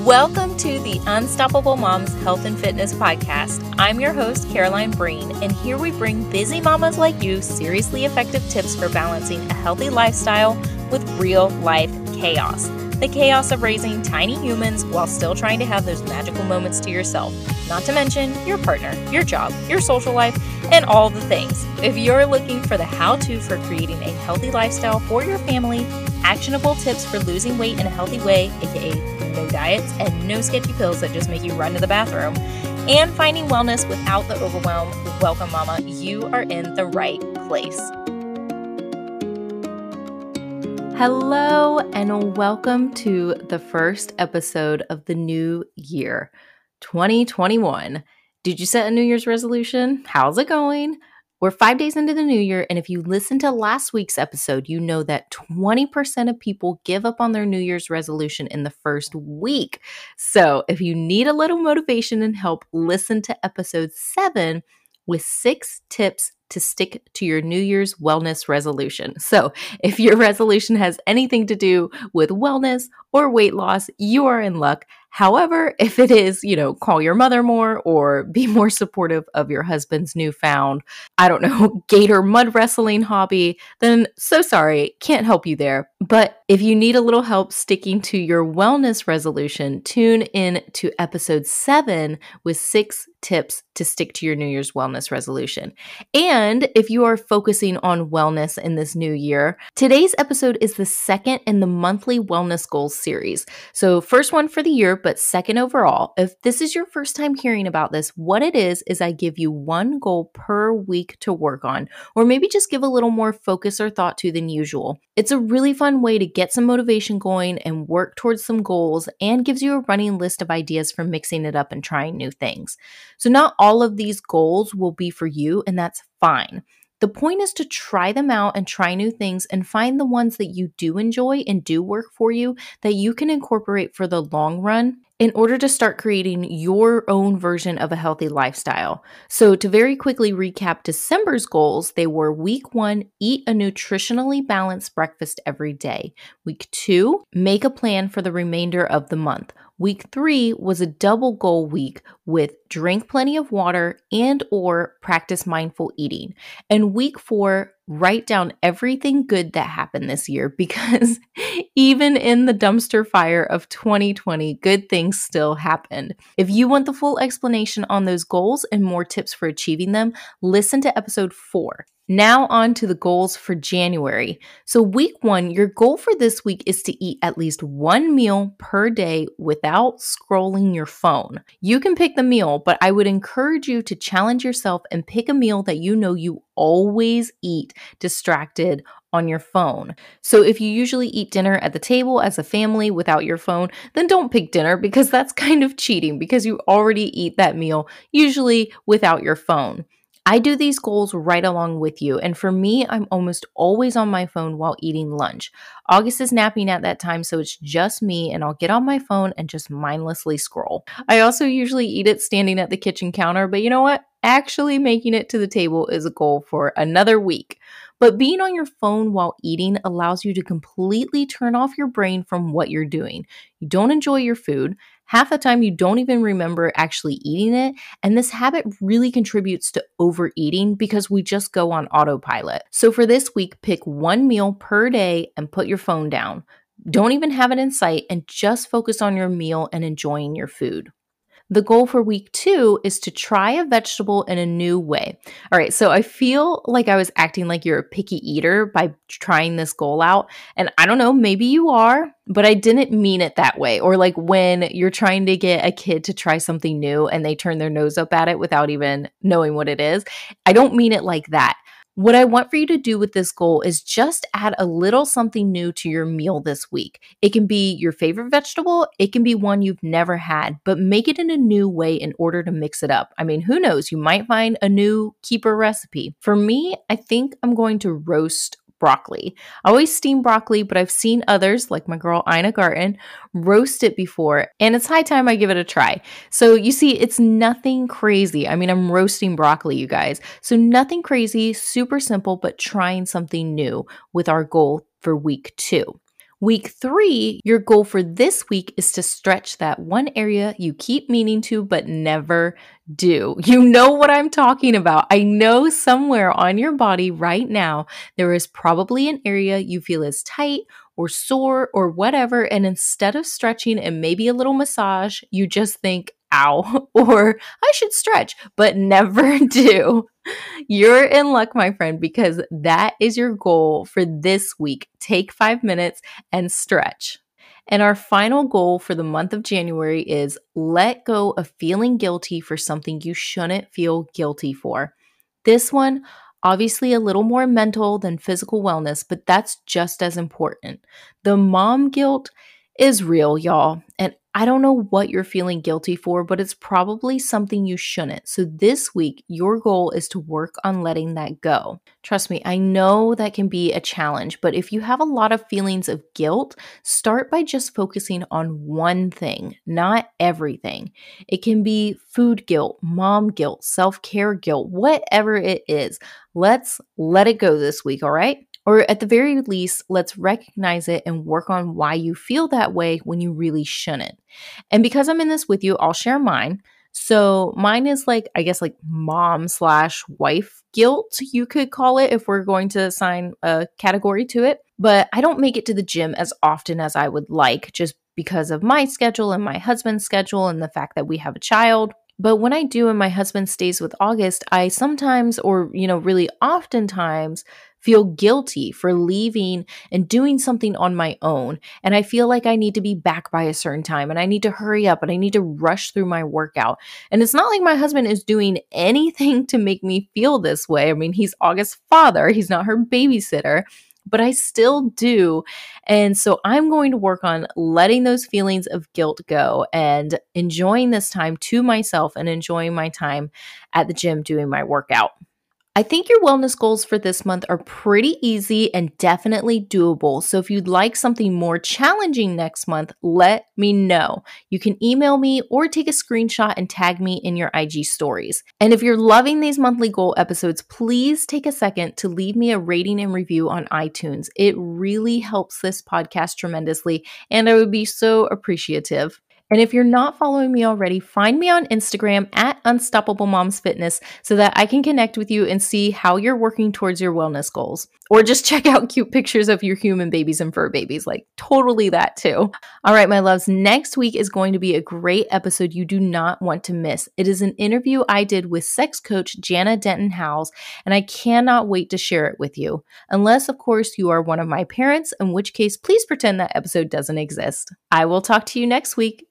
Welcome to the Unstoppable Moms Health and Fitness Podcast. I'm your host, Caroline Breen, and here we bring busy mamas like you seriously effective tips for balancing a healthy lifestyle with real life chaos. The chaos of raising tiny humans while still trying to have those magical moments to yourself, not to mention your partner, your job, your social life, and all the things. If you're looking for the how to for creating a healthy lifestyle for your family, actionable tips for losing weight in a healthy way, aka diets, and no sketchy pills that just make you run to the bathroom, and finding wellness without the overwhelm, welcome, Mama. You are in the right place. Hello, and welcome to the first episode of the new year, 2021. Did you set a New Year's resolution? How's it going? We're five days into the new year, and if you listen to last week's episode, you know that 20% of people give up on their New Year's resolution in the first week. So if you need a little motivation and help, listen to episode seven with six tips to stick to your New Year's wellness resolution. So, if your resolution has anything to do with wellness or weight loss, you are in luck. However, if it is, you know, call your mother more or be more supportive of your husband's newfound, I don't know, gator mud wrestling hobby, then so sorry, can't help you there. But if you need a little help sticking to your wellness resolution, tune in to episode seven with six tips to stick to your New Year's wellness resolution. And if you are focusing on wellness in this new year, today's episode is the second in the monthly wellness goals series. So, first one for the year, but second overall. If this is your first time hearing about this, what it is is I give you one goal per week to work on, or maybe just give a little more focus or thought to than usual. It's a really fun way to get some motivation going and work towards some goals, and gives you a running list of ideas for mixing it up and trying new things. So, not all of these goals will be for you, and that's fine. The point is to try them out and try new things and find the ones that you do enjoy and do work for you that you can incorporate for the long run in order to start creating your own version of a healthy lifestyle. So, to very quickly recap December's goals, they were week one, eat a nutritionally balanced breakfast every day. Week two, make a plan for the remainder of the month. Week 3 was a double goal week with drink plenty of water and or practice mindful eating. And week 4 write down everything good that happened this year because even in the dumpster fire of 2020, good things still happened. If you want the full explanation on those goals and more tips for achieving them, listen to episode 4. Now, on to the goals for January. So, week one, your goal for this week is to eat at least one meal per day without scrolling your phone. You can pick the meal, but I would encourage you to challenge yourself and pick a meal that you know you always eat distracted on your phone. So, if you usually eat dinner at the table as a family without your phone, then don't pick dinner because that's kind of cheating because you already eat that meal, usually without your phone. I do these goals right along with you. And for me, I'm almost always on my phone while eating lunch. August is napping at that time, so it's just me, and I'll get on my phone and just mindlessly scroll. I also usually eat it standing at the kitchen counter, but you know what? Actually making it to the table is a goal for another week. But being on your phone while eating allows you to completely turn off your brain from what you're doing. You don't enjoy your food. Half the time, you don't even remember actually eating it. And this habit really contributes to overeating because we just go on autopilot. So for this week, pick one meal per day and put your phone down. Don't even have it in sight and just focus on your meal and enjoying your food. The goal for week two is to try a vegetable in a new way. All right, so I feel like I was acting like you're a picky eater by trying this goal out. And I don't know, maybe you are, but I didn't mean it that way. Or like when you're trying to get a kid to try something new and they turn their nose up at it without even knowing what it is. I don't mean it like that. What I want for you to do with this goal is just add a little something new to your meal this week. It can be your favorite vegetable, it can be one you've never had, but make it in a new way in order to mix it up. I mean, who knows? You might find a new keeper recipe. For me, I think I'm going to roast broccoli. I always steam broccoli, but I've seen others, like my girl Ina Garten, roast it before, and it's high time I give it a try. So you see, it's nothing crazy. I mean, I'm roasting broccoli, you guys. So nothing crazy, super simple, but trying something new with our goal for week two. Week three, your goal for this week is to stretch that one area you keep meaning to but never do. You know what I'm talking about. I know somewhere on your body right now, there is probably an area you feel is tight or sore or whatever. And instead of stretching and maybe a little massage, you just think, ow, or I should stretch, but never do. You're in luck, my friend, because that is your goal for this week. Take five minutes and stretch. And our final goal for the month of January is let go of feeling guilty for something you shouldn't feel guilty for. This one, obviously a little more mental than physical wellness, but that's just as important. The mom guilt is real, y'all. And I don't know what you're feeling guilty for, but it's probably something you shouldn't. So this week, your goal is to work on letting that go. Trust me, I know that can be a challenge, but if you have a lot of feelings of guilt, start by just focusing on one thing, not everything. It can be food guilt, mom guilt, self care guilt, whatever it is. Let's let it go this week, all right? Or at the very least, let's recognize it and work on why you feel that way when you really shouldn't. And because I'm in this with you, I'll share mine. So mine is like, I guess, like mom slash wife guilt, you could call it if we're going to assign a category to it. But I don't make it to the gym as often as I would like just because of my schedule and my husband's schedule and the fact that we have a child. But when I do and my husband stays with August, I sometimes, or, you know, really oftentimes feel guilty for leaving and doing something on my own. And I feel like I need to be back by a certain time and I need to hurry up and I need to rush through my workout. And it's not like my husband is doing anything to make me feel this way. I mean, he's August's father, he's not her babysitter but I still do. And so I'm going to work on letting those feelings of guilt go and enjoying this time to myself and enjoying my time at the gym doing my workout. I think your wellness goals for this month are pretty easy and definitely doable. So if you'd like something more challenging next month, let me know. You can email me or take a screenshot and tag me in your IG stories. And if you're loving these monthly goal episodes, please take a second to leave me a rating and review on iTunes. It really helps this podcast tremendously, and I would be so appreciative. And if you're not following me already, find me on Instagram at Unstoppable Moms Fitness so that I can connect with you and see how you're working towards your wellness goals. Or just check out cute pictures of your human babies and fur babies, like totally that too. All right, my loves, next week is going to be a great episode you do not want to miss. It is an interview I did with sex coach Jana Denton Howes, and I cannot wait to share it with you. Unless, of course, you are one of my parents, in which case, please pretend that episode doesn't exist. I will talk to you next week.